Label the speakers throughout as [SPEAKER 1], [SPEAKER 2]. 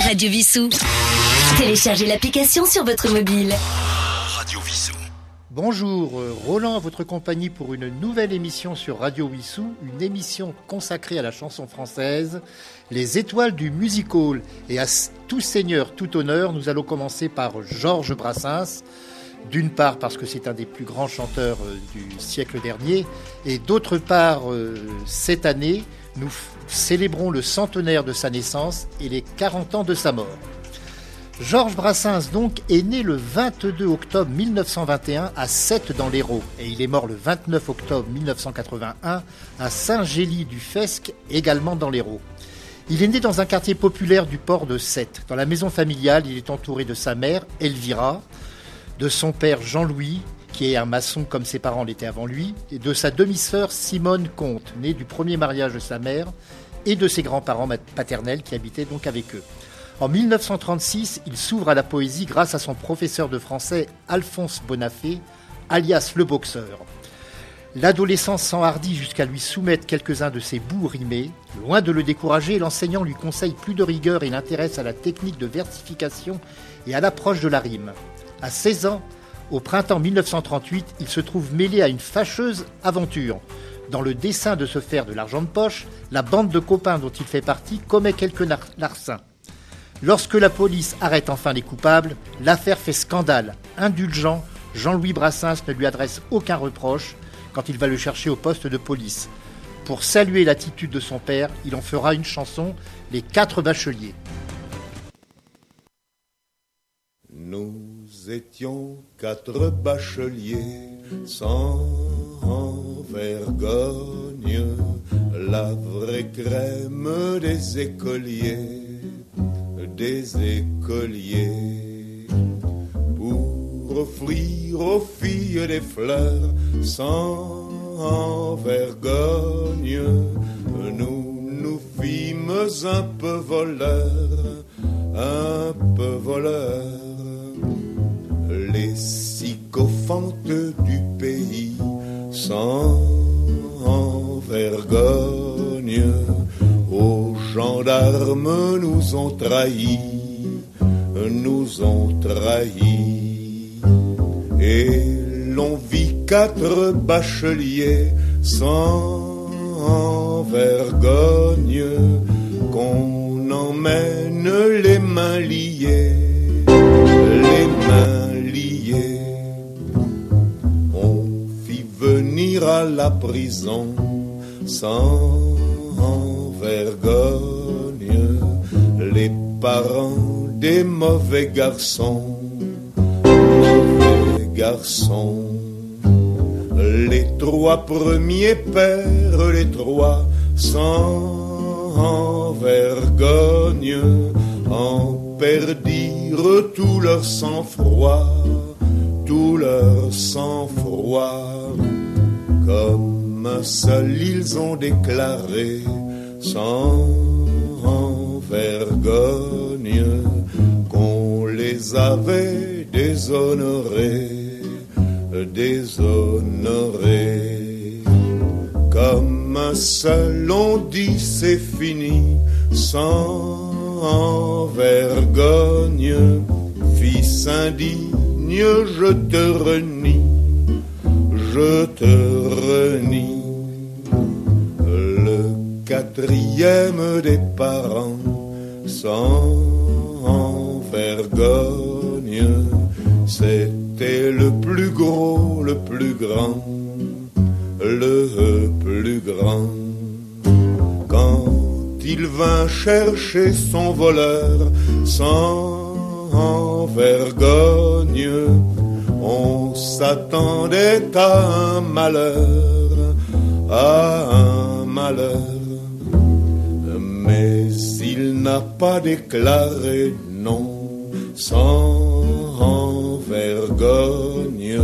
[SPEAKER 1] Radio Vissou. Téléchargez l'application sur votre mobile.
[SPEAKER 2] Radio Vissou.
[SPEAKER 3] Bonjour, euh, Roland à votre compagnie pour une nouvelle émission sur Radio Wissou, une émission consacrée à la chanson française, les étoiles du music hall. Et à tout seigneur, tout honneur, nous allons commencer par Georges Brassens. D'une part parce que c'est un des plus grands chanteurs euh, du siècle dernier, et d'autre part, euh, cette année, nous célébrons le centenaire de sa naissance et les 40 ans de sa mort. Georges Brassens donc est né le 22 octobre 1921 à Sète dans l'Hérault et il est mort le 29 octobre 1981 à Saint-Gély-du-Fesque également dans l'Hérault. Il est né dans un quartier populaire du port de Sète. Dans la maison familiale, il est entouré de sa mère, Elvira, de son père Jean-Louis, qui est un maçon comme ses parents l'étaient avant lui, et de sa demi-sœur Simone Comte, née du premier mariage de sa mère, et de ses grands-parents paternels qui habitaient donc avec eux. En 1936, il s'ouvre à la poésie grâce à son professeur de français Alphonse Bonafé, alias le boxeur. L'adolescence s'enhardit jusqu'à lui soumettre quelques-uns de ses bouts rimés. Loin de le décourager, l'enseignant lui conseille plus de rigueur et l'intéresse à la technique de versification et à l'approche de la rime. À 16 ans, au printemps 1938, il se trouve mêlé à une fâcheuse aventure. Dans le dessein de se faire de l'argent de poche, la bande de copains dont il fait partie commet quelques larcins. Lorsque la police arrête enfin les coupables, l'affaire fait scandale. Indulgent, Jean-Louis Brassens ne lui adresse aucun reproche quand il va le chercher au poste de police. Pour saluer l'attitude de son père, il en fera une chanson, Les quatre bacheliers.
[SPEAKER 4] Étions quatre bacheliers sans vergogne, la vraie crème des écoliers des écoliers pour offrir aux filles des fleurs sans vergogne. Nous nous fîmes un peu voleurs, un peu voleurs, sans vergogne gendarmes nous ont trahis, nous ont trahis. Et l'on vit quatre bacheliers sans vergogne qu'on emmène les mains liées, à la prison sans vergogne les parents des mauvais garçons, mauvais garçons. Les trois premiers pères, les trois sans vergogne, en perdirent tout leur sang-froid, tout leur sang-froid. Comme un seul ils ont déclaré sans vergogne qu'on les avait déshonorés, déshonorés. Comme un seul on dit c'est fini, sans vergogne, fils indigne, je te renie, je te renie quatrième des parents sans vergogne. C'était le plus gros, le plus grand, le plus grand. Quand il vint chercher son voleur sans vergogne, on s'attendait à un malheur, à un malheur mais il n'a pas déclaré non sans vergogne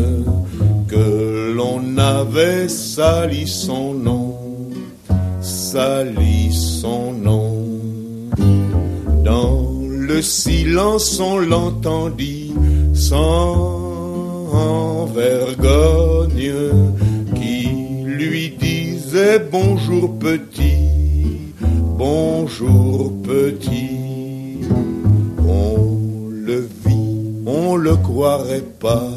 [SPEAKER 4] que l'on avait sali son nom, sali son nom. Dans le silence on l'entendit sans vergogne qui lui disait bonjour petit bonjour petit. le croirait pas,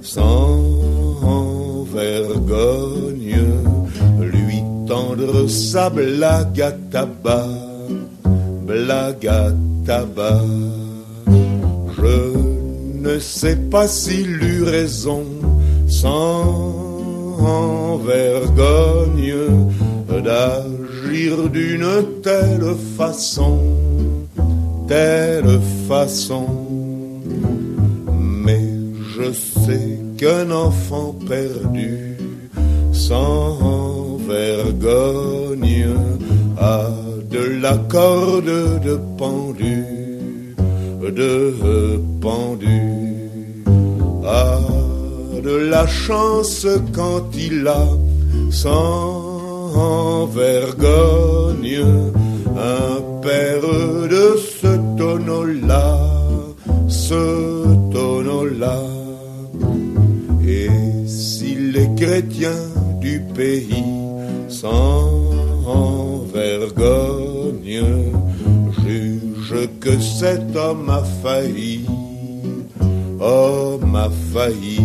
[SPEAKER 4] sans vergogne, lui tendre sa blague à tabac, blague à tabac. Je ne sais pas s'il eut raison, sans vergogne, d'agir d'une telle façon, telle façon. Mais je sais qu'un enfant perdu, sans vergogne, a de la corde de pendu, de pendu, a de la chance quand il a sans vergogne un père de ce tonneau-là, ce tonneau-là. Et si les chrétiens du pays sans vergogne que cet homme a failli, homme a failli,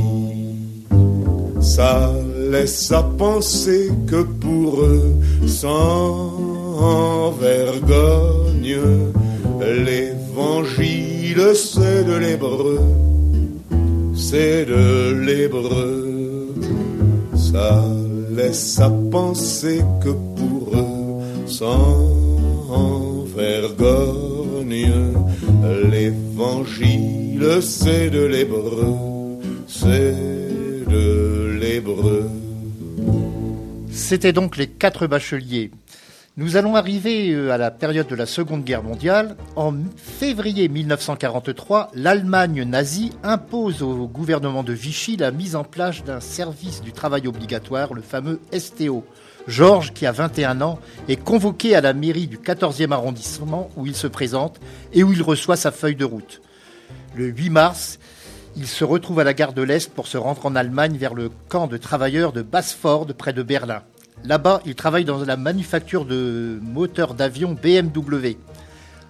[SPEAKER 4] ça laisse à penser que pour eux, sans vergogne, l'évangile c'est de l'hébreu, c'est de l'hébreu. Ça laisse à penser que pour eux, sans vergogne, l'évangile c'est de l'hébreu, c'est de l'hébreu.
[SPEAKER 3] C'était donc les quatre bacheliers. Nous allons arriver euh, à la période de la Seconde Guerre mondiale. En février 1943, l'Allemagne nazie impose au gouvernement de Vichy la mise en place d'un service du travail obligatoire, le fameux STO. Georges, qui a 21 ans, est convoqué à la mairie du 14e arrondissement où il se présente et où il reçoit sa feuille de route. Le 8 mars, il se retrouve à la gare de l'Est pour se rendre en Allemagne vers le camp de travailleurs de Bassford près de Berlin. Là-bas, il travaille dans la manufacture de moteurs d'avion BMW.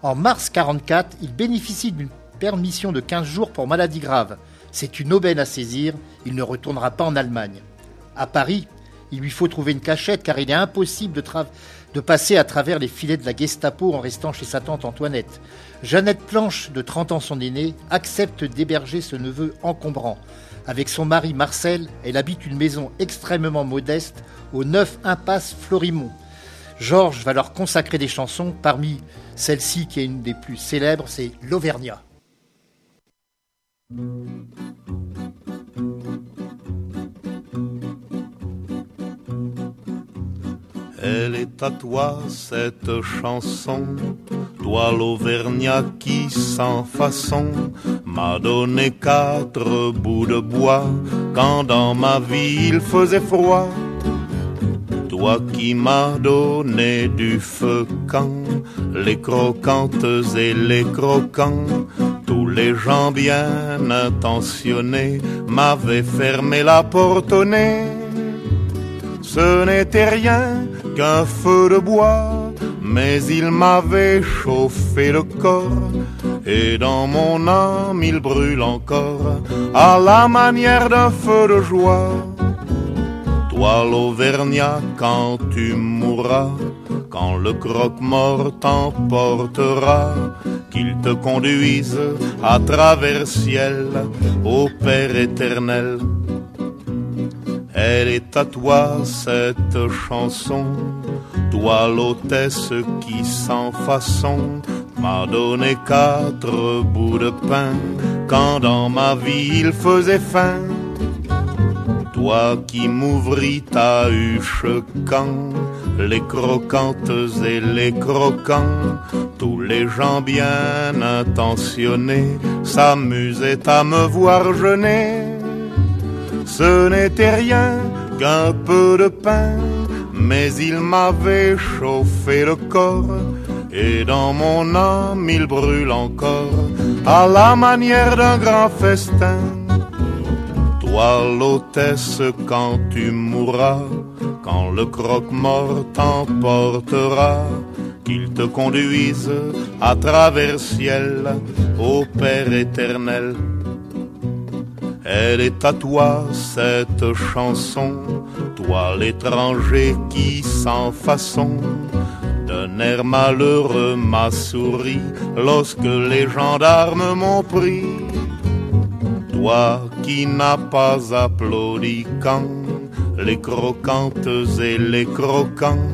[SPEAKER 3] En mars 1944, il bénéficie d'une permission de 15 jours pour maladie grave. C'est une aubaine à saisir, il ne retournera pas en Allemagne. À Paris, il lui faut trouver une cachette car il est impossible de, passer à travers les filets de la Gestapo en restant chez sa tante Antoinette. Jeannette Planche, de 30 ans son aînée, accepte d'héberger ce neveu encombrant. Avec son mari Marcel, elle habite une maison extrêmement modeste au 9 impasse Florimont. Georges va leur consacrer des chansons, parmi celle-ci qui est une des plus célèbres, c'est L'Auvergnat.
[SPEAKER 2] Elle est à toi cette chanson, toi l'Auvergnat qui sans façon m'a donné quatre bouts de bois quand dans ma vie il faisait froid. Toi qui m'as donné du feu quand les croquantes et les croquants, tous les gens bien intentionnés m'avaient fermé la porte au nez. Ce n'était rien feu de bois, mais il m'avait chauffé le corps, et dans mon âme il brûle encore, à la manière d'un feu de joie. Toi l'Auvergnat, quand tu mourras, quand le croque-mort t'emportera, qu'il te conduise à travers ciel, au Père éternel elle est à toi cette chanson, toi l'hôtesse qui sans façon m'a donné quatre bouts de pain. Quand dans ma vie il faisait faim. Toi qui m'ouvris ta huche quand les croquantes et les croquants, tous les gens bien intentionnés s'amusaient à me voir jeûner ce n'était rien qu'un peu de pain, mais il m'avait chauffé le corps, et dans mon âme il brûle encore, à la manière d'un grand festin. Toi l'hôtesse quand tu mourras, quand le croque-mort t'emportera, qu'il te conduise à travers ciel, au Père éternel
[SPEAKER 4] Elle est à toi cette chanson, toi l'étranger qui sans façon d'un air malheureux m'a souri lorsque les gendarmes m'ont pris. Toi qui n'as pas applaudi quand les croquantes et les croquants,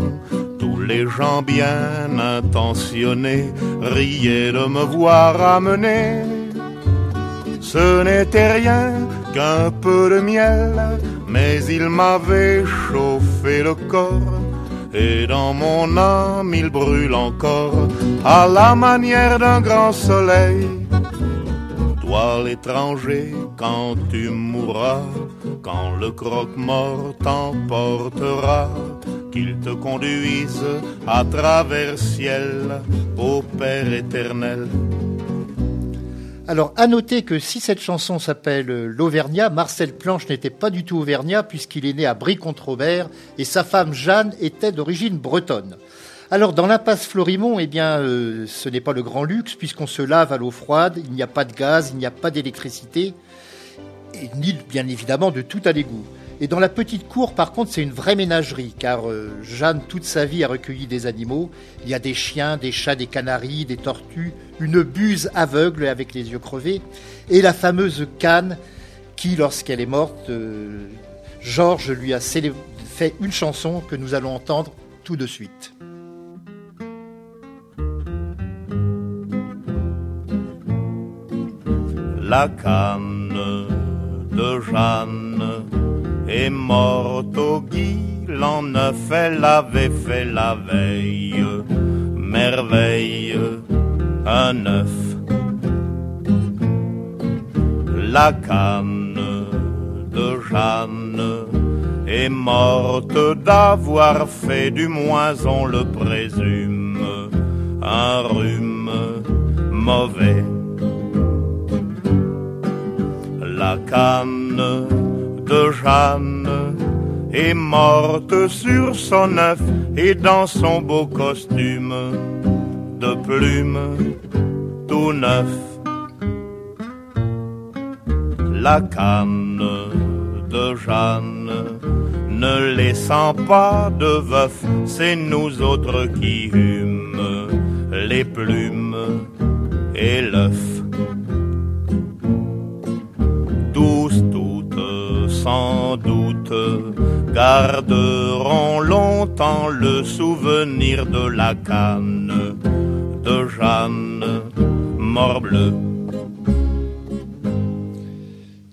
[SPEAKER 4] tous les gens bien intentionnés riaient de me voir amener. Ce n'était rien qu'un peu de miel, mais il m'avait chauffé le corps. Et dans mon âme il brûle encore à la manière d'un grand soleil. Toi l'étranger, quand tu mourras, quand le croque-mort t'emportera, qu'il te conduise à travers ciel au Père éternel.
[SPEAKER 3] Alors, à noter que si cette chanson s'appelle L'Auvergnat, Marcel Planche n'était pas du tout auvergnat puisqu'il est né à Brie-contre-Robert et sa femme Jeanne était d'origine bretonne. Alors, dans l'impasse Florimont, eh bien, euh, ce n'est pas le grand luxe puisqu'on se lave à l'eau froide, il n'y a pas de gaz, il n'y a pas d'électricité, et ni bien évidemment de tout à l'égout. Et dans la petite cour, par contre, c'est une vraie ménagerie, car euh, Jeanne, toute sa vie, a recueilli des animaux. Il y a des chiens, des chats, des canaris, des tortues, une buse aveugle avec les yeux crevés, et la fameuse canne qui, lorsqu'elle est morte, euh, Georges lui a fait une chanson que nous allons entendre tout de suite.
[SPEAKER 4] La canne de Jeanne est morte au Guy l'an neuf, elle avait fait la veille, merveille, un neuf. La canne de Jeanne est morte d'avoir fait du moins, on le présume, un rhume mauvais. La canne de Jeanne est morte sur son œuf et dans son beau costume de plumes tout neuf. La canne de Jeanne ne laissant pas de veuf, c'est nous autres qui humes les plumes et l'œuf. Garderont longtemps le souvenir de la canne de Jeanne Morbleu.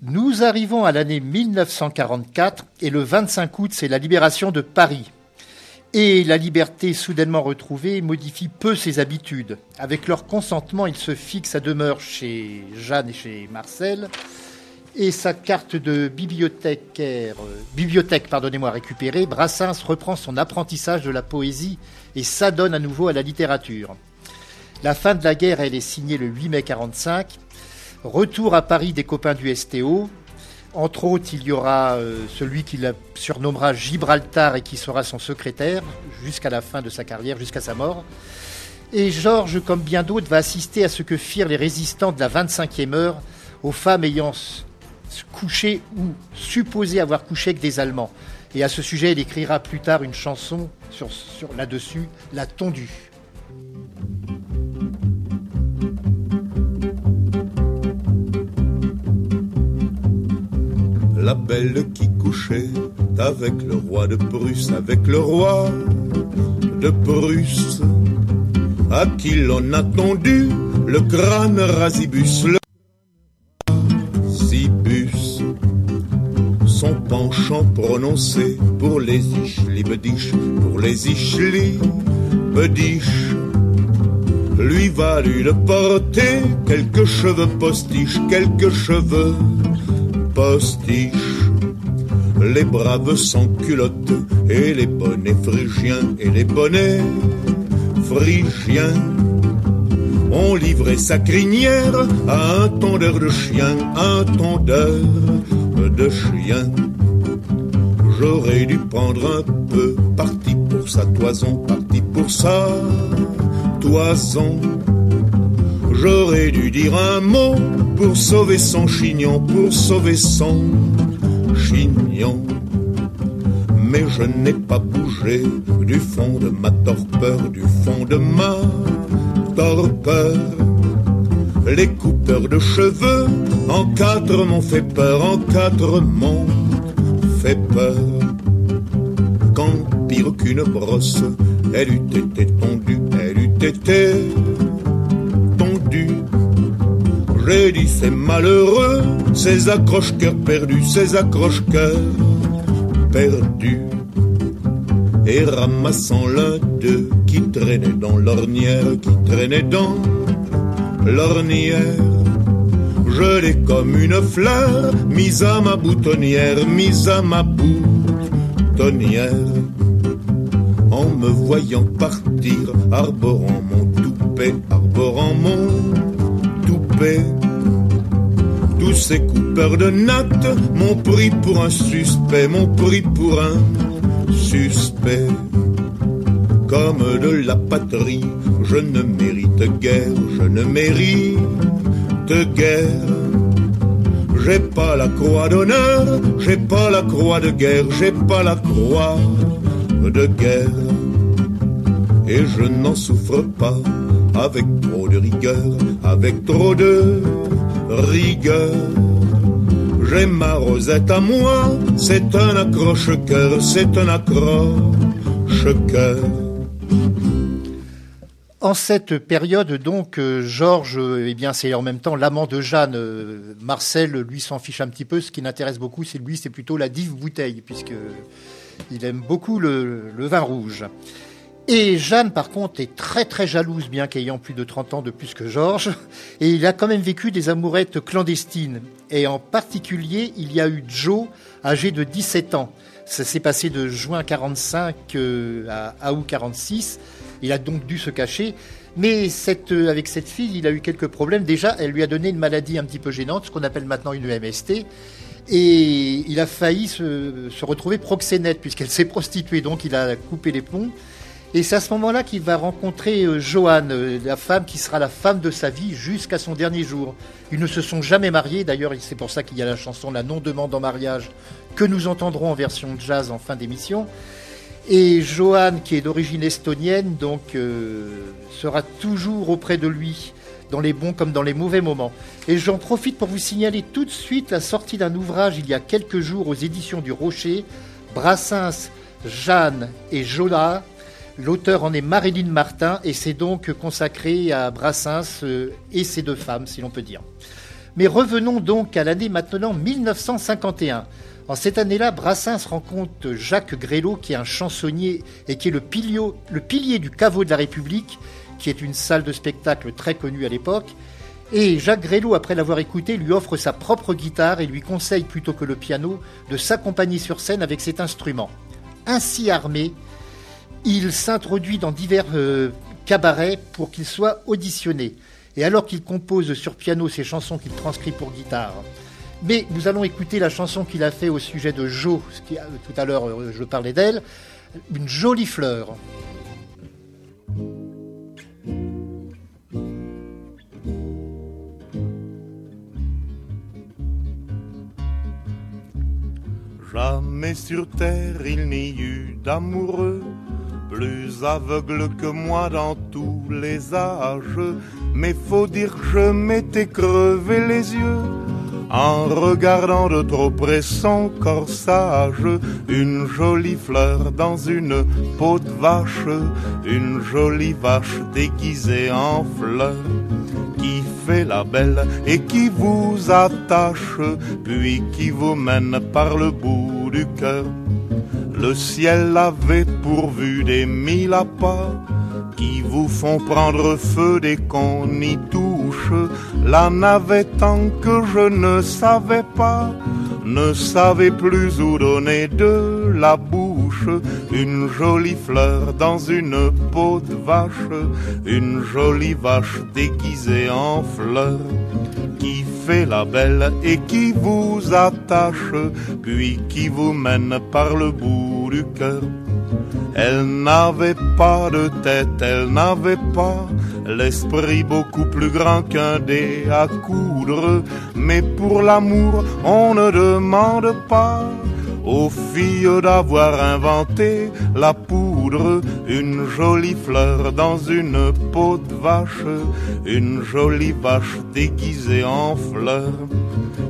[SPEAKER 3] Nous arrivons à l'année 1944 et le 25 août, c'est la libération de Paris. Et la liberté soudainement retrouvée modifie peu ses habitudes. Avec leur consentement, il se fixe à demeure chez Jeanne et chez Marcel et sa carte de bibliothécaire, euh, bibliothèque pardonnez-moi, récupérée, Brassens reprend son apprentissage de la poésie et s'adonne à nouveau à la littérature. La fin de la guerre, elle est signée le 8 mai 45. Retour à Paris des copains du STO. Entre autres, il y aura euh, celui qui surnommera Gibraltar et qui sera son secrétaire jusqu'à la fin de sa carrière, jusqu'à sa mort. Et Georges, comme bien d'autres, va assister à ce que firent les résistants de la 25e heure aux femmes ayant couché ou supposé avoir couché avec des Allemands. Et à ce sujet, il écrira plus tard une chanson sur, là-dessus, La tondue.
[SPEAKER 5] La belle qui couchait avec le roi de Prusse, avec le roi de Prusse, à qui l'on a tondu le crâne rasibus. son pour les ichli pour les ichli lui valut de porter quelques cheveux postiches, quelques cheveux postiches. Les braves sans culottes et les bonnets phrygiens et les bonnets phrygiens ont livré sa crinière à un tondeur de chien, un tondeur de chien. J'aurais dû prendre un peu parti pour sa toison, parti pour sa toison.
[SPEAKER 4] J'aurais dû dire un mot pour sauver son chignon, pour sauver son chignon. Mais je n'ai pas bougé du fond de ma torpeur, du fond de ma torpeur. Les coupeurs de cheveux en quatre m'ont fait peur, en quatre m'ont fait peur. Quand pire qu'une brosse, elle eût été tondue, elle eût été tondue. J'ai dit c'est malheureux, ces accroche-cœurs perdus, ces accroche-cœurs perdus. Et ramassant l'un d'eux qui traînait dans l'ornière, qui traînait dans l'ornière. Je l'ai comme une fleur mise à ma boutonnière, mise à ma boutonnière. En me voyant partir, arborant mon toupet, arborant mon toupet. Tous ces coupeurs de nattes m'ont pris pour un suspect, m'ont pris pour un suspect comme de la patrie. Je ne mérite guère, je ne mérite guère. J'ai pas la croix d'honneur, j'ai pas la croix de guerre, j'ai pas la croix de guerre. Et je n'en souffre pas avec trop de rigueur, avec trop de rigueur. J'ai ma rosette à moi, c'est un accroche-cœur, c'est un accroche-cœur.
[SPEAKER 3] En cette période, donc, euh, Georges, euh, eh bien, c'est en même temps l'amant de Jeanne. Euh, Marcel, lui, s'en fiche un petit peu. Ce qui l'intéresse beaucoup, c'est lui, c'est plutôt la dive bouteille, puisque il aime beaucoup le, vin rouge. Et Jeanne, par contre, est très très jalouse, bien qu'ayant plus de 30 ans de plus que Georges. Et il a quand même vécu des amourettes clandestines. Et en particulier, il y a eu Joe, âgé de 17 ans. Ça s'est passé de juin 45 à août 46. Il a donc dû se cacher. Mais euh, avec cette fille, il a eu quelques problèmes. Déjà, elle lui a donné une maladie un petit peu gênante, ce qu'on appelle maintenant une MST. Et il a failli se, se retrouver proxénète, puisqu'elle s'est prostituée. Donc il a coupé les plombs. Et c'est à ce moment-là qu'il va rencontrer euh, Joanne, euh, la femme qui sera la femme de sa vie jusqu'à son dernier jour. Ils ne se sont jamais mariés, d'ailleurs c'est pour ça qu'il y a la chanson La non-demande en mariage que nous entendrons en version jazz en fin d'émission. Et Johan, qui est d'origine estonienne, donc euh, sera toujours auprès de lui, dans les bons comme dans les mauvais moments. Et j'en profite pour vous signaler tout de suite la sortie d'un ouvrage il y a quelques jours aux éditions du Rocher, Brassens, Jeanne et Jola. L'auteur en est Marilyn Martin et c'est donc consacré à Brassens euh, et ses deux femmes, si l'on peut dire. Mais revenons donc à l'année maintenant 1951. En cette année-là, Brassens rencontre Jacques Grélot, qui est un chansonnier et qui est le, pilier du caveau de la République, qui est une salle de spectacle très connue à l'époque. Et Jacques Grélot, après l'avoir écouté, lui offre sa propre guitare et lui conseille, plutôt que le piano, de s'accompagner sur scène avec cet instrument. Ainsi armé, il s'introduit dans divers euh, cabarets pour qu'il soit auditionné. Et alors qu'il compose sur piano ses chansons qu'il transcrit pour guitare, mais nous allons écouter la chanson qu'il a fait au sujet de Jo, qui, tout à l'heure euh, je parlais d'elle, une jolie fleur.
[SPEAKER 2] Jamais sur terre il n'y eut d'amoureux plus aveugle que moi dans tous les âges. Mais faut dire que je m'étais crevé les yeux en regardant de trop près son corsage, une jolie fleur dans une peau de vache, une jolie vache déguisée en fleur, qui fait la belle et qui vous attache, puis qui vous mène par le bout du cœur. Le ciel avait pourvu des mille appâts qui vous font prendre feu dès qu'on. La navette tant que je ne savais pas, ne savais plus où donner de la bouche. Une jolie fleur dans une peau de vache, une jolie vache déguisée en fleur qui fait la belle et qui vous attache, puis qui vous mène par le bout du cœur. Elle n'avait pas de tête, elle n'avait pas
[SPEAKER 4] l'esprit beaucoup plus grand qu'un dé à coudre. Mais pour l'amour, on ne demande pas aux filles d'avoir inventé la poudre, une jolie fleur dans une peau de vache, une jolie vache déguisée en fleur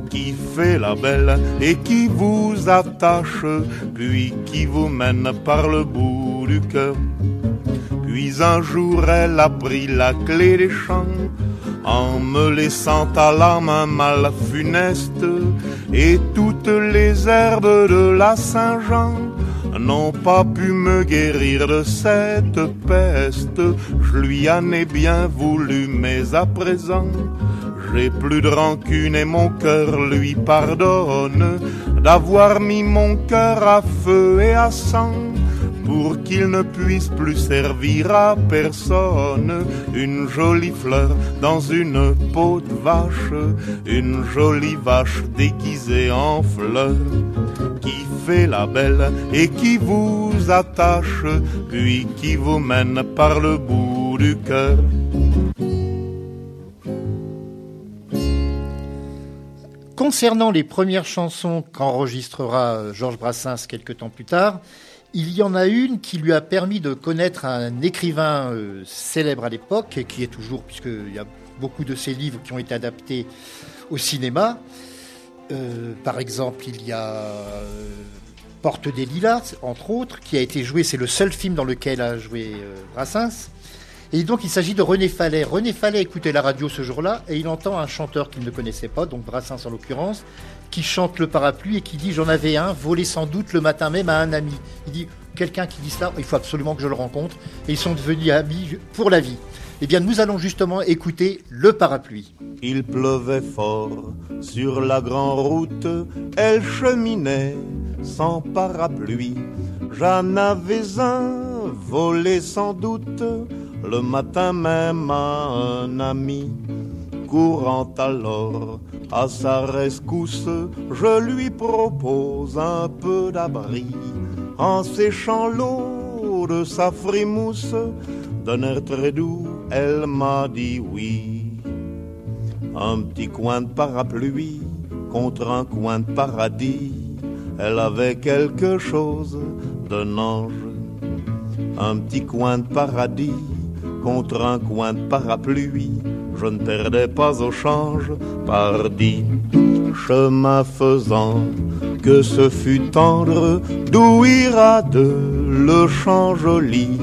[SPEAKER 4] qui fait la belle et qui vous attache, puis qui vous mène par le bout du cœur. Puis un jour elle a pris la clé des champs en me laissant à la main mal funeste, et toutes les herbes de la Saint-Jean n'ont pas pu me guérir de cette peste. Je lui en ai bien voulu, mais à présent, j'ai plus de rancune et mon cœur lui pardonne d'avoir mis mon cœur à feu et à sang pour qu'il ne puisse plus servir à personne. Une jolie fleur dans une peau de vache, une jolie vache déguisée en fleur, qui fait la belle et qui vous attache, puis qui vous mène par le bout du cœur.
[SPEAKER 3] Concernant les premières chansons qu'enregistrera Georges Brassens quelques temps plus tard, il y en a une qui lui a permis de connaître un écrivain euh, célèbre à l'époque, et qui est toujours, puisqu'il y a beaucoup de ses livres qui ont été adaptés au cinéma. Euh, par exemple, il y a euh, Porte des Lilas, entre autres, qui a été joué, c'est le seul film dans lequel a joué Brassens. Et donc il s'agit de René Fallet. René Fallet écoutait la radio ce jour-là et il entend un chanteur qu'il ne connaissait pas, donc Brassens en l'occurrence, qui chante le parapluie et qui dit j'en avais un, volé sans doute le matin même à un ami. Il dit quelqu'un qui dit cela, il faut absolument que je le rencontre. Et ils sont devenus amis pour la vie. Eh bien, nous allons justement écouter le parapluie.
[SPEAKER 4] Il pleuvait fort sur la grande route, elle cheminait sans parapluie. J'en avais un, volé sans doute, le matin même à un ami. Courant alors à sa rescousse, je lui propose un peu d'abri. En séchant l'eau de sa frimousse, d'un air très doux, elle m'a dit oui. Un petit coin de parapluie contre un coin de paradis, elle avait quelque chose d'un ange. Un petit coin de paradis contre un coin de parapluie, je ne perdais pas au change, par dix chemin faisant, que ce fut tendre, d'où ira de le champ joli,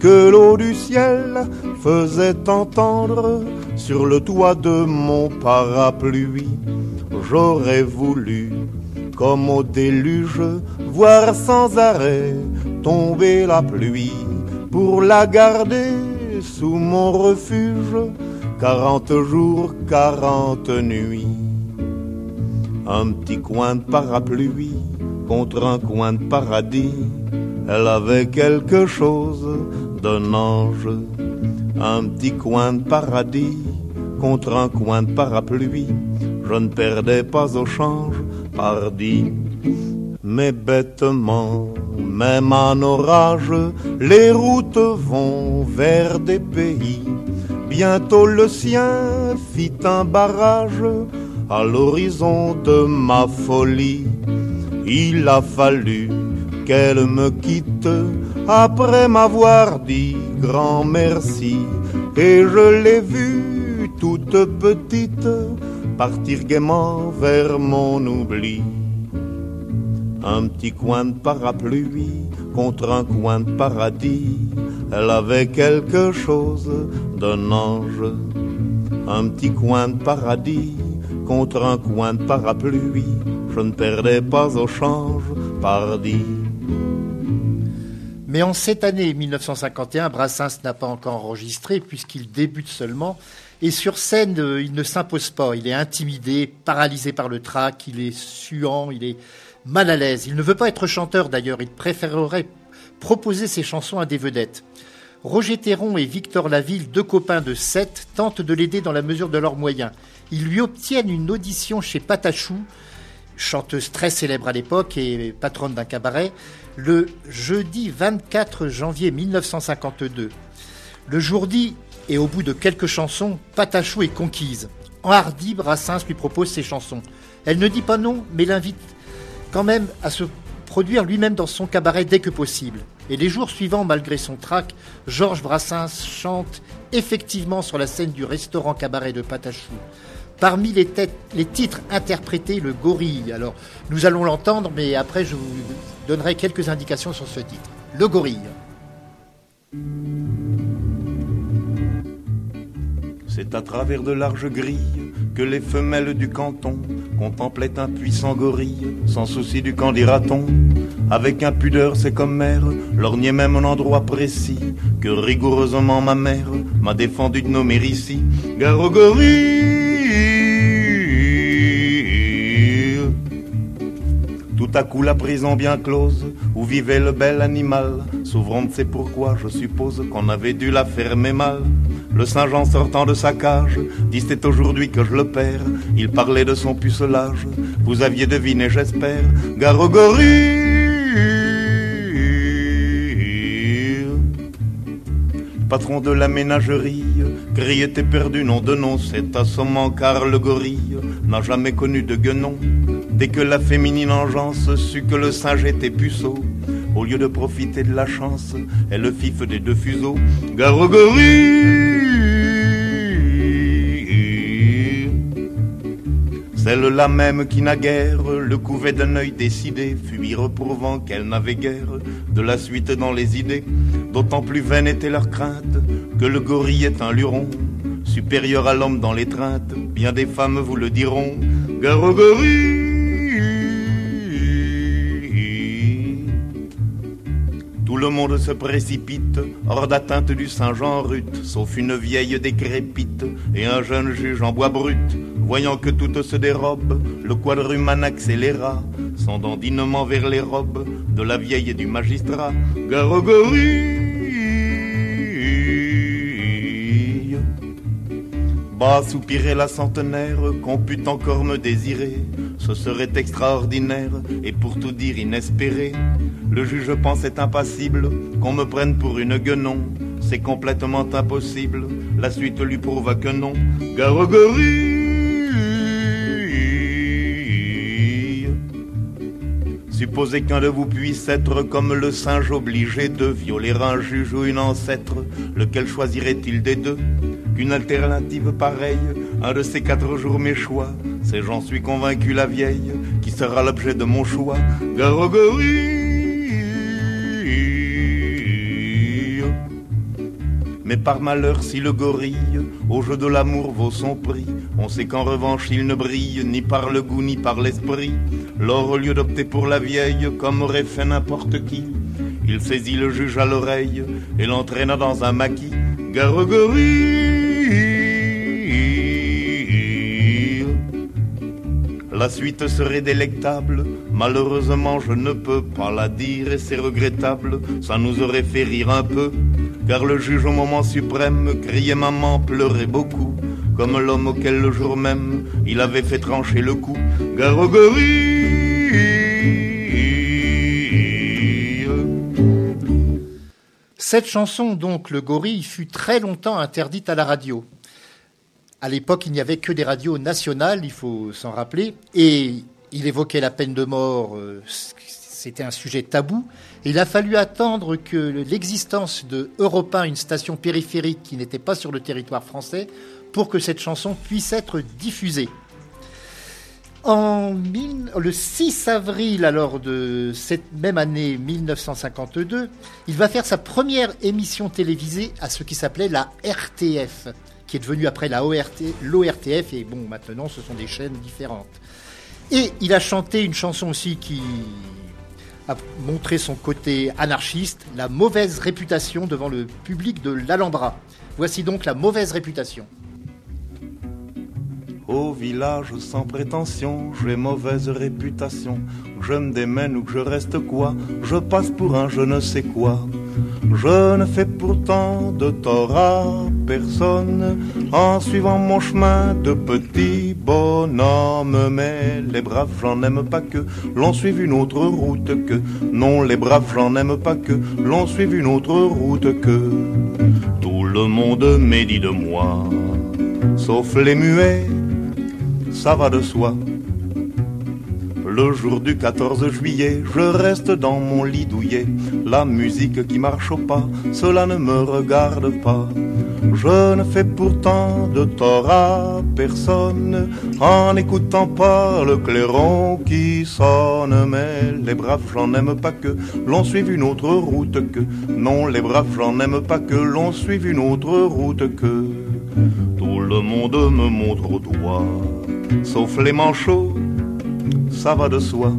[SPEAKER 4] que l'eau du ciel faisait entendre sur le toit de mon parapluie. J'aurais voulu, comme au déluge, voir sans arrêt tomber la pluie pour la garder sous mon refuge, quarante jours, quarante nuits. Un petit coin de parapluie contre un coin de paradis, elle avait quelque chose d'un ange. Un petit coin de paradis contre un coin de parapluie, je ne perdais pas au change, pardi. Mais bêtement, même en orage, les routes vont vers des pays. Bientôt le sien fit un barrage à l'horizon de ma folie. Il a fallu qu'elle me quitte après m'avoir dit grand merci. Et je l'ai vue toute petite partir gaiement vers mon oubli. Un petit coin de parapluie contre un coin de paradis, elle avait quelque chose d'un ange. Un petit coin de paradis contre un coin de parapluie, je ne perdais pas au change, pardi.
[SPEAKER 3] Mais en cette année 1951, Brassens n'a pas encore enregistré puisqu'il débute seulement. Et sur scène, euh, il ne s'impose pas. Il est intimidé, paralysé par le trac, il est suant, il est mal à l'aise. Il ne veut pas être chanteur d'ailleurs, il préférerait proposer ses chansons à des vedettes. Roger Théron et Victor Laville, deux copains de 7, tentent de l'aider dans la mesure de leurs moyens. Ils lui obtiennent une audition chez Patachou, chanteuse très célèbre à l'époque et patronne d'un cabaret, le jeudi 24 janvier 1952. Le jour dit, Et au bout de quelques chansons, Patachou est conquise. Enhardi, Brassens lui propose ses chansons. Elle ne dit pas non, mais l'invite quand même à se produire lui-même dans son cabaret dès que possible. Et les jours suivants, malgré son trac, Georges Brassens chante effectivement sur la scène du restaurant cabaret de Patachou. Parmi les, les, titres interprétés, le gorille. Alors, nous allons l'entendre, mais après, je vous donnerai quelques indications sur ce titre. Le gorille.
[SPEAKER 4] C'est à travers de larges grilles que les femelles du canton contemplaient un puissant gorille, sans souci du camp dira-t-on. Avec impudeur, c'est comme mère, lorgnait même un endroit précis que rigoureusement ma mère m'a défendu de nommer ici. Gare. Tout à coup la prison bien close, où vivait le bel animal, s'ouvrant c'est pourquoi je suppose qu'on avait dû la fermer mal. Le Saint-Jean sortant de sa cage, c'est aujourd'hui que je le perds. Il parlait de son pucelage, vous aviez deviné j'espère. Garogorie Patron de la ménagerie, criait perdu, nom de nom, c'est assommant car le gorille n'a jamais connu de guenon. Dès que la féminine engeance sut que le singe était puceau, au lieu de profiter de la chance, elle le fif des deux fuseaux. Garogorie Celle-là même qui naguère le couvait d'un œil décidé, fut y reprouvant qu'elle n'avait guère de la suite dans les idées. D'autant plus vaine était leur crainte que le gorille est un luron, supérieur à l'homme dans l'étreinte. Bien des femmes vous le diront. Garogorie le monde se précipite hors d'atteinte du Saint-Jean rut, sauf une vieille décrépite et un jeune juge en bois brut Voyant que tout se dérobe, le quadruman accéléra son dandinement vers les robes de la vieille et du magistrat. Garogorie Bas soupirait la centenaire qu'on put encore me désirer. Ce serait extraordinaire et pour tout dire inespéré. Le juge pensait impassible qu'on me prenne pour une guenon. C'est complètement impossible. La suite lui prouva que non. Garogorie Supposez qu'un de vous puisse être comme le singe obligé de violer un juge ou une ancêtre, lequel choisirait-il des deux? Qu'une alternative pareille, un de ces quatre jours mes choix, c'est j'en suis convaincu la vieille, qui sera l'objet de mon choix. Garogorie Mais par malheur, si le gorille, au jeu de l'amour, vaut son prix, on sait qu'en revanche il ne brille ni par le goût ni par l'esprit. Lors, au lieu d'opter pour la vieille, comme aurait fait n'importe qui, il saisit le juge à l'oreille et l'entraîna dans un maquis. Garogorie La suite serait délectable, malheureusement je ne peux pas la dire et c'est regrettable, ça nous aurait fait rire un peu, car le juge au moment suprême criait maman, pleurait beaucoup, comme l'homme auquel le jour même il avait fait trancher le cou. Garogorie
[SPEAKER 3] Cette chanson, donc, Le Gorille, fut très longtemps interdite à la radio. À l'époque, il n'y avait que des radios nationales, il faut s'en rappeler, et il évoquait la peine de mort, euh, c'était un sujet tabou. Il a fallu attendre que l'existence de Europe 1, une station périphérique qui n'était pas sur le territoire français, pour que cette chanson puisse être diffusée. En le 6 avril alors de cette même année 1952, il va faire sa première émission télévisée à ce qui s'appelait la RTF, qui est devenue après l'ORTF, et bon, maintenant ce sont des chaînes différentes. Et il a chanté une chanson aussi qui a montré son côté anarchiste, la mauvaise réputation devant le public de l'Alhambra. Voici donc la mauvaise réputation.
[SPEAKER 4] Au village sans prétention, j'ai mauvaise réputation. Je me démène ou que je reste quoi, je passe pour un je ne sais quoi. Je ne fais pourtant de tort à personne en suivant mon chemin de petit bonhomme. Mais les braves, j'en aime pas que l'on suive une autre route que. Non, les braves, j'en aime pas que l'on suive une autre route que. Tout
[SPEAKER 2] le monde médit de moi, sauf les muets, ça va de soi. Le jour du 14 juillet, je reste dans mon lit douillet. La musique qui marche au pas, cela ne me regarde pas. Je ne fais pourtant de tort à personne en n'écoutant pas le clairon qui sonne. Mais les braves, j'en aime pas que l'on suive une autre route que. Non, les braves, j'en aime pas que l'on suive une autre route que. Tout le monde me montre au doigt, sauf les manchots ça va de soi.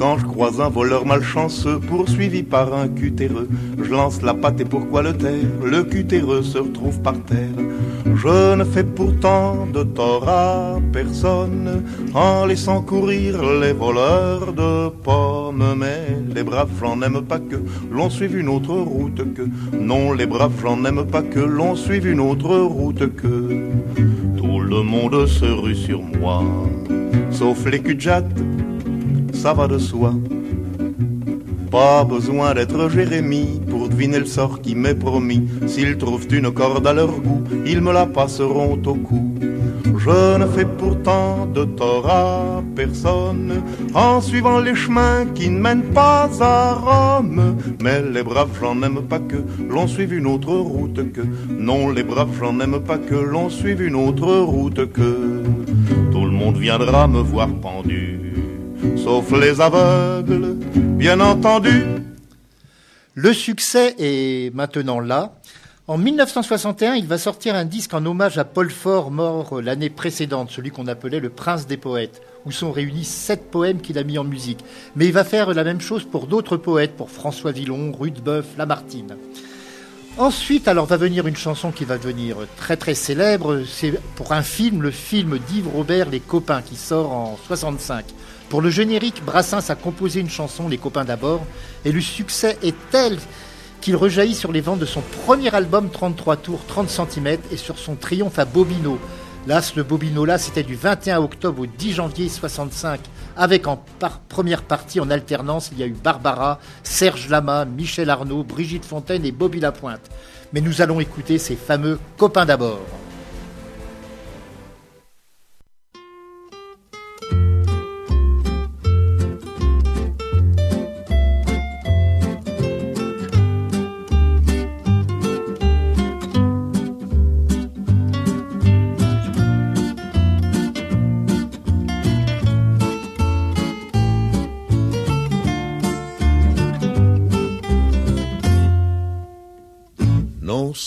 [SPEAKER 2] Quand je croise un voleur malchanceux poursuivi par un cutéreux, je lance la patte et pourquoi le taire? Le cutéreux se retrouve par terre. Je ne fais pourtant de tort à personne en laissant courir les voleurs de pommes. Mais les braves, j'en aime pas que l'on suive une autre route que. Non, les braves, j'en aime pas que l'on suive une autre route que. Tout le monde se rue sur moi sauf les cul ça va de soi. Pas besoin d'être Jérémie pour deviner le sort qui m'est promis. S'ils trouvent une corde à leur goût, ils me la passeront au cou. Je ne fais pourtant de tort à personne en suivant les chemins qui ne mènent pas à Rome. Mais les braves, j'en aime pas que l'on suive une autre route que. Non, les braves, j'en aime pas que l'on suive une autre route que monde viendra me voir pendu, sauf les aveugles, bien entendu.
[SPEAKER 3] Le succès est maintenant là. En 1961, il va sortir un disque en hommage à Paul Fort, mort l'année précédente, celui qu'on appelait le Prince des poètes, où sont réunis sept poèmes qu'il a mis en musique. Mais il va faire la même chose pour d'autres poètes, pour François Villon, Rudebeuf, Lamartine. Ensuite, alors va venir une chanson qui va devenir très très célèbre. C'est pour un film, le film d'Yves Robert, Les Copains, qui sort en 65. Pour le générique, Brassens a composé une chanson, Les Copains d'abord, et le succès est tel qu'il rejaillit sur les ventes de son premier album 33 tours, 30 cm, et sur son triomphe à Bobino. Là, ce Bobino-là, c'était du 21 octobre au 10 janvier 65 avec en première partie, en alternance, il y a eu Barbara, Serge Lama, Michel Arnaud, Brigitte Fontaine et Bobby Lapointe. Mais nous allons écouter ces fameux copains d'abord.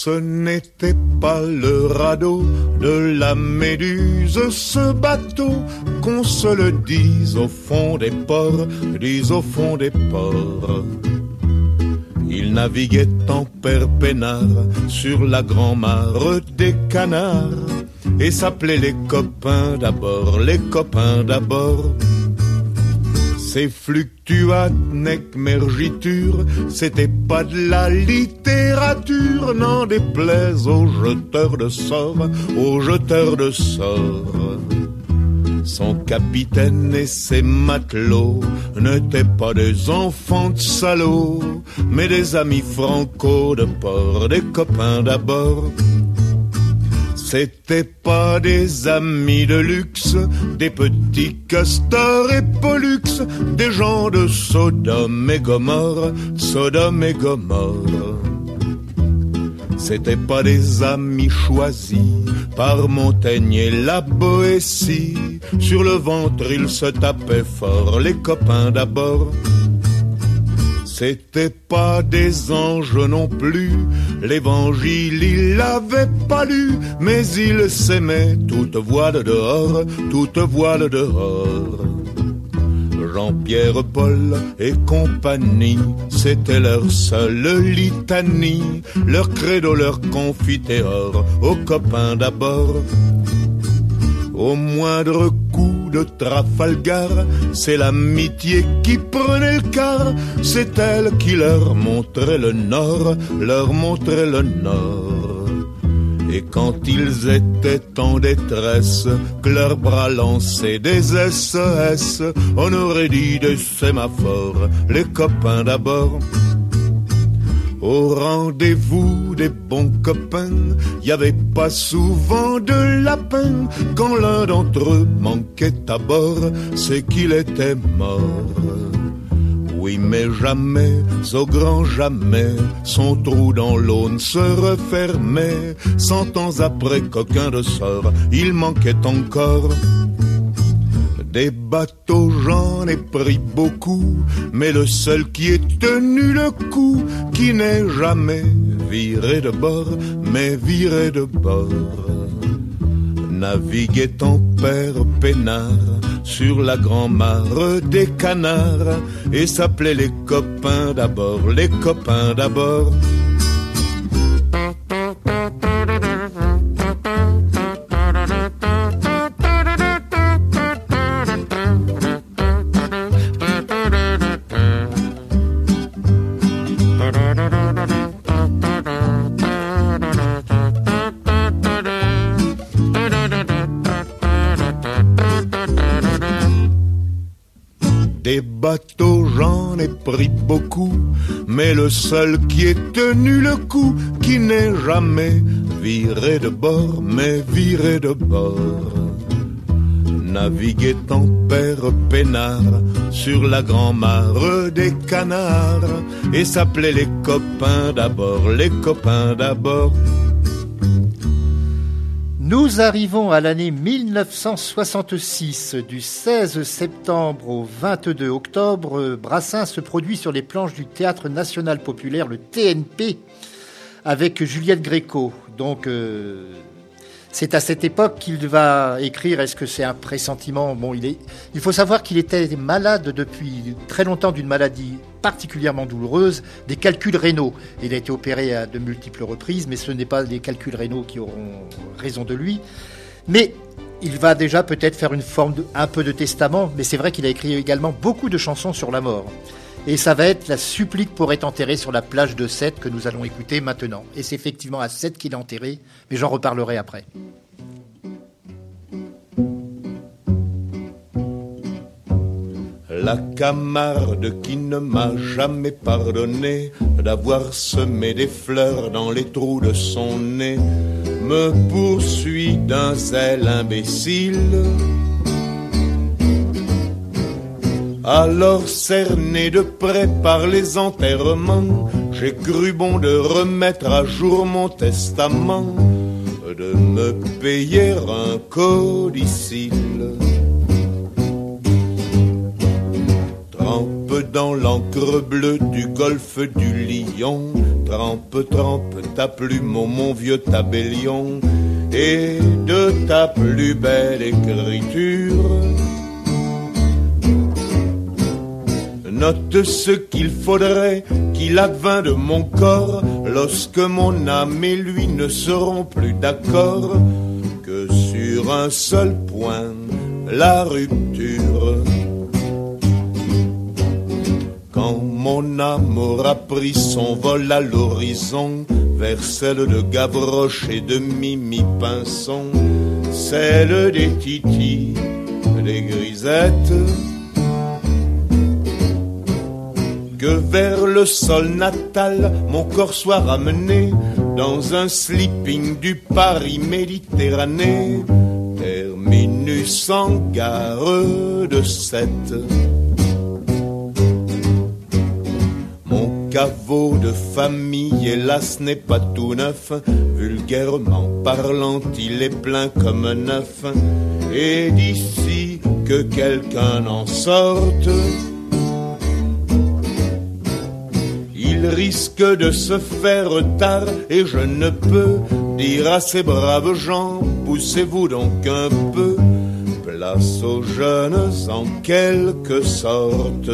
[SPEAKER 4] Ce n'était pas le radeau de la méduse, ce bateau, qu'on se le dise au fond des ports, dise au fond des ports. Il naviguait en père peinard sur la grand-mare des canards et s'appelait les copains d'abord, les copains d'abord. Ces fluctuates mergiture, c'était pas de la littérature, n'en déplaise aux jeteurs de sorts, aux jeteurs de sorts. Son capitaine et ses matelots n'étaient pas des enfants de salauds, mais des amis franco de port, des copains d'abord c'était pas des amis de luxe, des petits castors et pollux, des gens de Sodome et Gomorre, Sodome et Gomorre. C'était pas des amis choisis par Montaigne et la Boétie. Sur le ventre, ils se tapaient fort, les copains d'abord. C'était pas des anges non plus, l'évangile il l'avait pas lu, mais il s'aimait toute voile dehors, toute voile dehors. Jean-Pierre Paul et compagnie, c'était leur seule litanie, leur credo, leur confiteor, aux copains d'abord. Au moindre coup de Trafalgar, c'est l'amitié qui prenait le quart, c'est elle qui leur montrait le nord, leur montrait le nord. Et quand ils étaient en détresse, que leurs bras lançaient des SES, on aurait dit des sémaphores, les copains d'abord Au rendez-vous des bons copains, y avait pas souvent de lapin. Quand l'un d'entre eux manquait à bord, c'est qu'il était mort. Oui, mais jamais, au grand jamais, son trou dans l'aune se refermait. Cent ans après qu'aucun de sort, il manquait encore des bateaux, j'en ai pris beaucoup, mais le seul qui ait tenu le coup, qui n'est jamais viré de bord, mais viré de bord. Naviguait en père peinard sur la grand-mare des canards et s'appelait les copains d'abord, les copains d'abord. Beaucoup, mais le seul qui ait tenu le coup, qui n'est jamais viré de bord, mais viré de bord. Naviguait en père peinard sur la grand-mare des canards et s'appelait les copains d'abord, les copains d'abord.
[SPEAKER 3] Nous arrivons à l'année 1966. Du 16 septembre au 22 octobre, Brassens se produit sur les planches du Théâtre national populaire, le TNP, avec Juliette Gréco. Donc, euh, c'est à cette époque qu'il va écrire. Est-ce que c'est un pressentiment? Bon, il, il faut savoir qu'il était malade depuis très longtemps d'une maladie particulièrement douloureuse, des calculs rénaux. Il a été opéré à de multiples reprises, mais ce n'est pas les calculs rénaux qui auront raison de lui. Mais il va déjà peut-être faire une forme un peu de testament, mais c'est vrai qu'il a écrit également beaucoup de chansons sur la mort. Et ça va être la supplique pour être enterré sur la plage de Sète que nous allons écouter maintenant. Et c'est effectivement à Sète qu'il est enterré, mais j'en reparlerai après.
[SPEAKER 4] La camarde qui ne m'a jamais pardonné d'avoir semé des fleurs dans les trous de son nez me poursuit d'un zèle imbécile. Alors cerné de près par les enterrements, j'ai cru bon de remettre à jour mon testament, de me payer un codicile. Dans l'encre bleue du golfe du Lion. Trempe, trempe ta plume, mon vieux tabellion, et de ta plus belle écriture. Note ce qu'il faudrait qu'il advint de mon corps lorsque mon âme et lui ne seront plus d'accord que sur un seul point, la rupture. Mon amour a pris son vol à l'horizon, vers celle de Gavroche et de Mimi Pinson, celle des titis, des grisettes, que vers le sol natal mon corps soit ramené dans un sleeping du Paris Méditerranée, terminus en gare de Sète. Caveau de famille, hélas, n'est pas tout neuf. Vulgairement parlant, il est plein comme neuf. Et d'ici que quelqu'un en sorte, il risque de se faire tard. Et je ne peux dire à ces braves gens, poussez-vous donc un peu. Place aux jeunes en quelque sorte.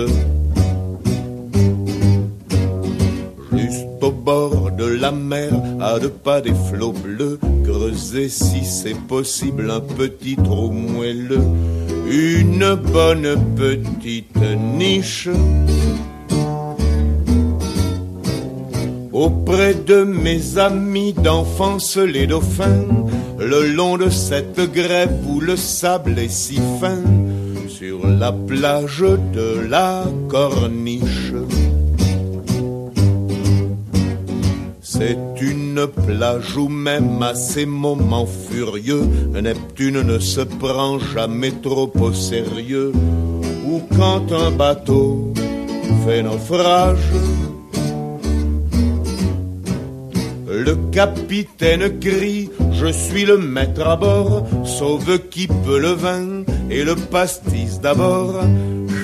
[SPEAKER 4] De la mer, à deux pas des flots bleus, creuser si c'est possible un petit trou moelleux, une bonne petite niche. Auprès de mes amis d'enfance les dauphins, le long de cette grève où le sable est si fin, sur la plage de la corniche. C'est une plage où même à ces moments furieux, Neptune ne se prend jamais trop au sérieux. Ou quand un bateau fait naufrage, le capitaine crie, je suis le maître à bord, sauve qui peut le vin et le pastis d'abord,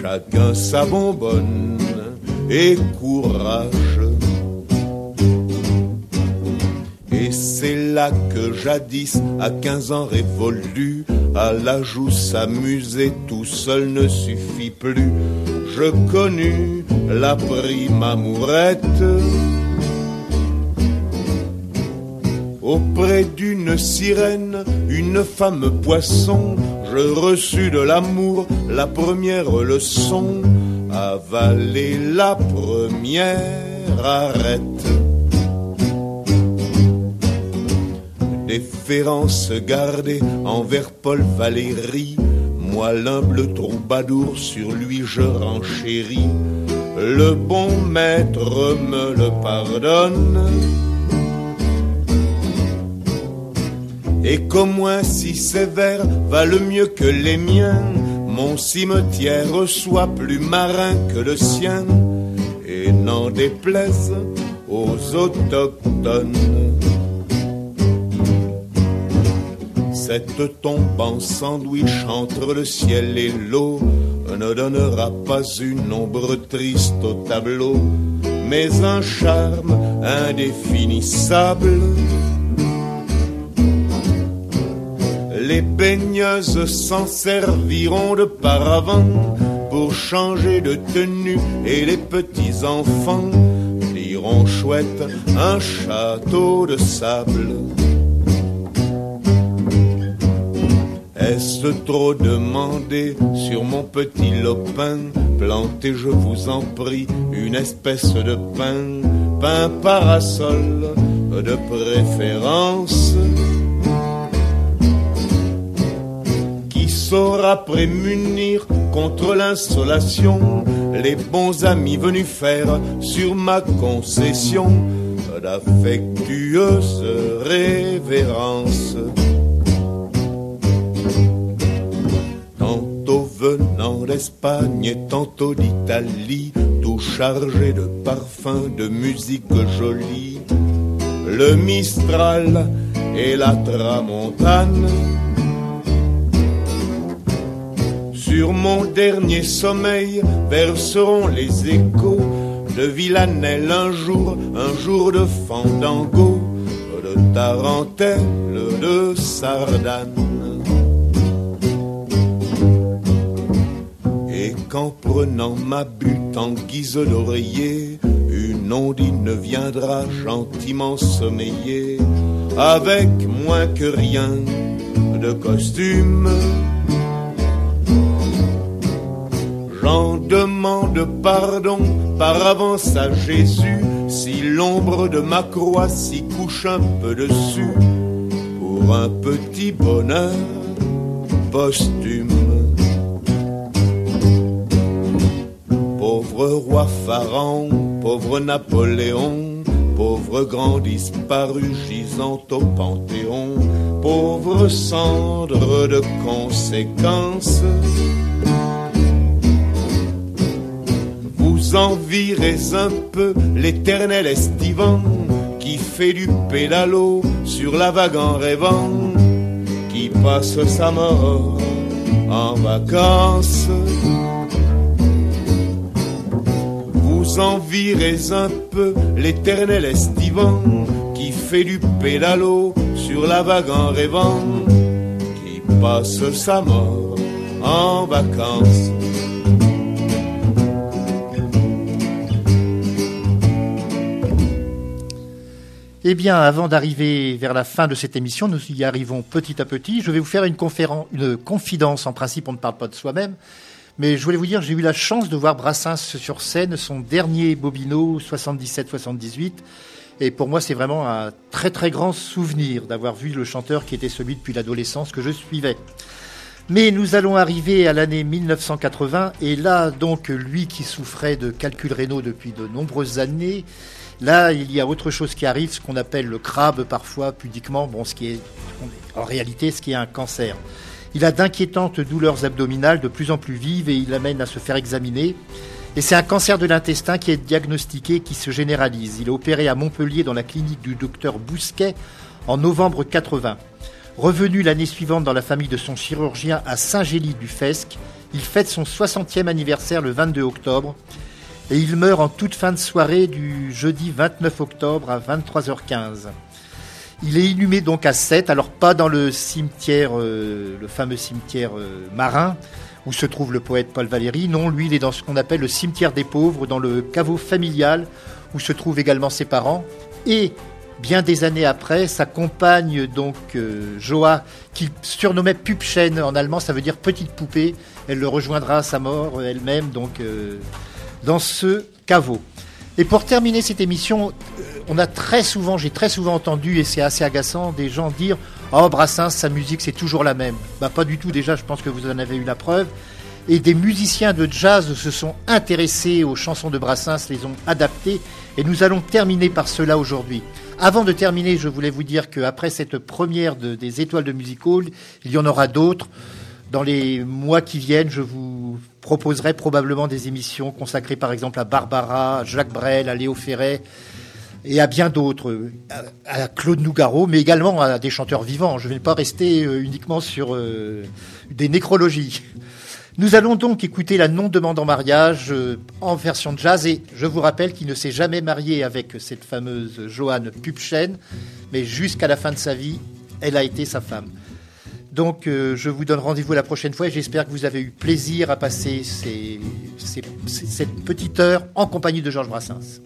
[SPEAKER 4] chacun sa bonbonne et courage. Que jadis, à quinze ans révolus, à l'âge où s'amuser tout seul ne suffit plus, je connus la prime amourette Auprès d'une sirène, une femme poisson, je reçus de l'amour la première leçon. Avaler la première arrête. Déférence gardée envers Paul Valéry, moi l'humble troubadour sur lui je renchéris. Le bon maître me le pardonne Et qu'au moins si sévère valent mieux que les miens, mon cimetière soit plus marin que le sien, et n'en déplaise aux autochtones. Cette tombe en sandwich entre le ciel et l'eau ne donnera pas une ombre triste au tableau, mais un charme indéfinissable Les baigneuses s'en serviront de paravent pour changer de tenue et les petits enfants diront chouette un château de sable. Est-ce trop demandé sur mon petit lopin? Plantez, je vous en prie, une espèce de pain, pain parasol de préférence. Saura prémunir contre l'insolation les bons amis venus faire sur ma concession? D'affectueuse révérence. Venant d'Espagne et tantôt d'Italie, tout chargé de parfums, de musique jolie, le Mistral et la Tramontane Sur mon dernier sommeil verseront les échos de Villanelle un jour, un jour de fandango, de tarentelle, de sardane. Qu'en prenant ma butte en guise d'oreiller, une ondine viendra gentiment sommeiller, avec moins que rien de costume J'en demande pardon par avance à Jésus si l'ombre de ma croix s'y couche un peu dessus pour un petit bonheur posthume. Pauvre roi Pharaon, pauvre Napoléon, pauvre grand disparu gisant au Panthéon, pauvre cendre de conséquences vous envirez un peu l'éternel estivant qui fait du pédalo sur la vague en rêvant, qui passe sa mort en vacances. Vous envirez un peu l'éternel estivant qui fait du pédalo sur la vague en rêvant, qui passe sa mort en vacances.
[SPEAKER 3] Eh bien, avant d'arriver vers la fin de cette émission, nous y arrivons petit à petit. Je vais vous faire une, une confidence. En principe, on ne parle pas de soi-même. Mais je voulais vous dire, j'ai eu la chance de voir Brassens sur scène, son dernier Bobino, 77-78. Et pour moi, c'est vraiment un très très grand souvenir d'avoir vu le chanteur qui était celui depuis l'adolescence que je suivais. Mais nous allons arriver à l'année 1980, et là, donc, lui qui souffrait de calculs rénaux depuis de nombreuses années, Là, il y a autre chose qui arrive, ce qu'on appelle le crabe parfois, pudiquement, bon, ce qui est en réalité ce qui est un cancer. Il a d'inquiétantes douleurs abdominales de plus en plus vives et il l'amène à se faire examiner. Et c'est un cancer de l'intestin qui est diagnostiqué et qui se généralise. Il est opéré à Montpellier dans la clinique du docteur Bousquet en novembre 80. Revenu l'année suivante dans la famille de son chirurgien à Saint-Gély du Fesque, il fête son 60e anniversaire le 22 octobre et il meurt en toute fin de soirée du jeudi 29 octobre à 23h15. Il est inhumé donc à Sète, alors pas dans le cimetière, euh, le fameux cimetière euh, marin où se trouve le poète Paul Valéry. Non, lui, il est dans ce qu'on appelle le cimetière des pauvres, dans le caveau familial où se trouvent également ses parents. Et bien des années après, sa compagne, donc euh, Joa, qu'il surnommait Pupchen en allemand, ça veut dire petite poupée, elle le rejoindra à sa mort elle-même, donc dans ce caveau. Et pour terminer cette émission, on a très souvent, j'ai très souvent entendu, et c'est assez agaçant, des gens dire Oh, Brassens, sa musique, c'est toujours la même. Bah, pas du tout, déjà, je pense que vous en avez eu la preuve. Et des musiciens de jazz se sont intéressés aux chansons de Brassens, les ont adaptées, et nous allons terminer par cela aujourd'hui. Avant de terminer, je voulais vous dire qu'après cette première des étoiles de Music il y en aura d'autres. Dans les mois qui viennent, je vous proposerai probablement des émissions consacrées par exemple à Barbara, à Jacques Brel, à Léo Ferret et à bien d'autres, à Claude Nougaro, mais également à des chanteurs vivants. Je ne vais pas rester euh, uniquement sur euh, des nécrologies. Nous allons donc écouter la non-demande en mariage euh, en version jazz et je vous rappelle qu'il ne s'est jamais marié avec cette fameuse Joanne Pupchen, mais jusqu'à la fin de sa vie, elle a été sa femme. Donc je vous donne rendez-vous la prochaine fois et j'espère que vous avez eu plaisir à passer cette petite heure en compagnie de Georges Brassens.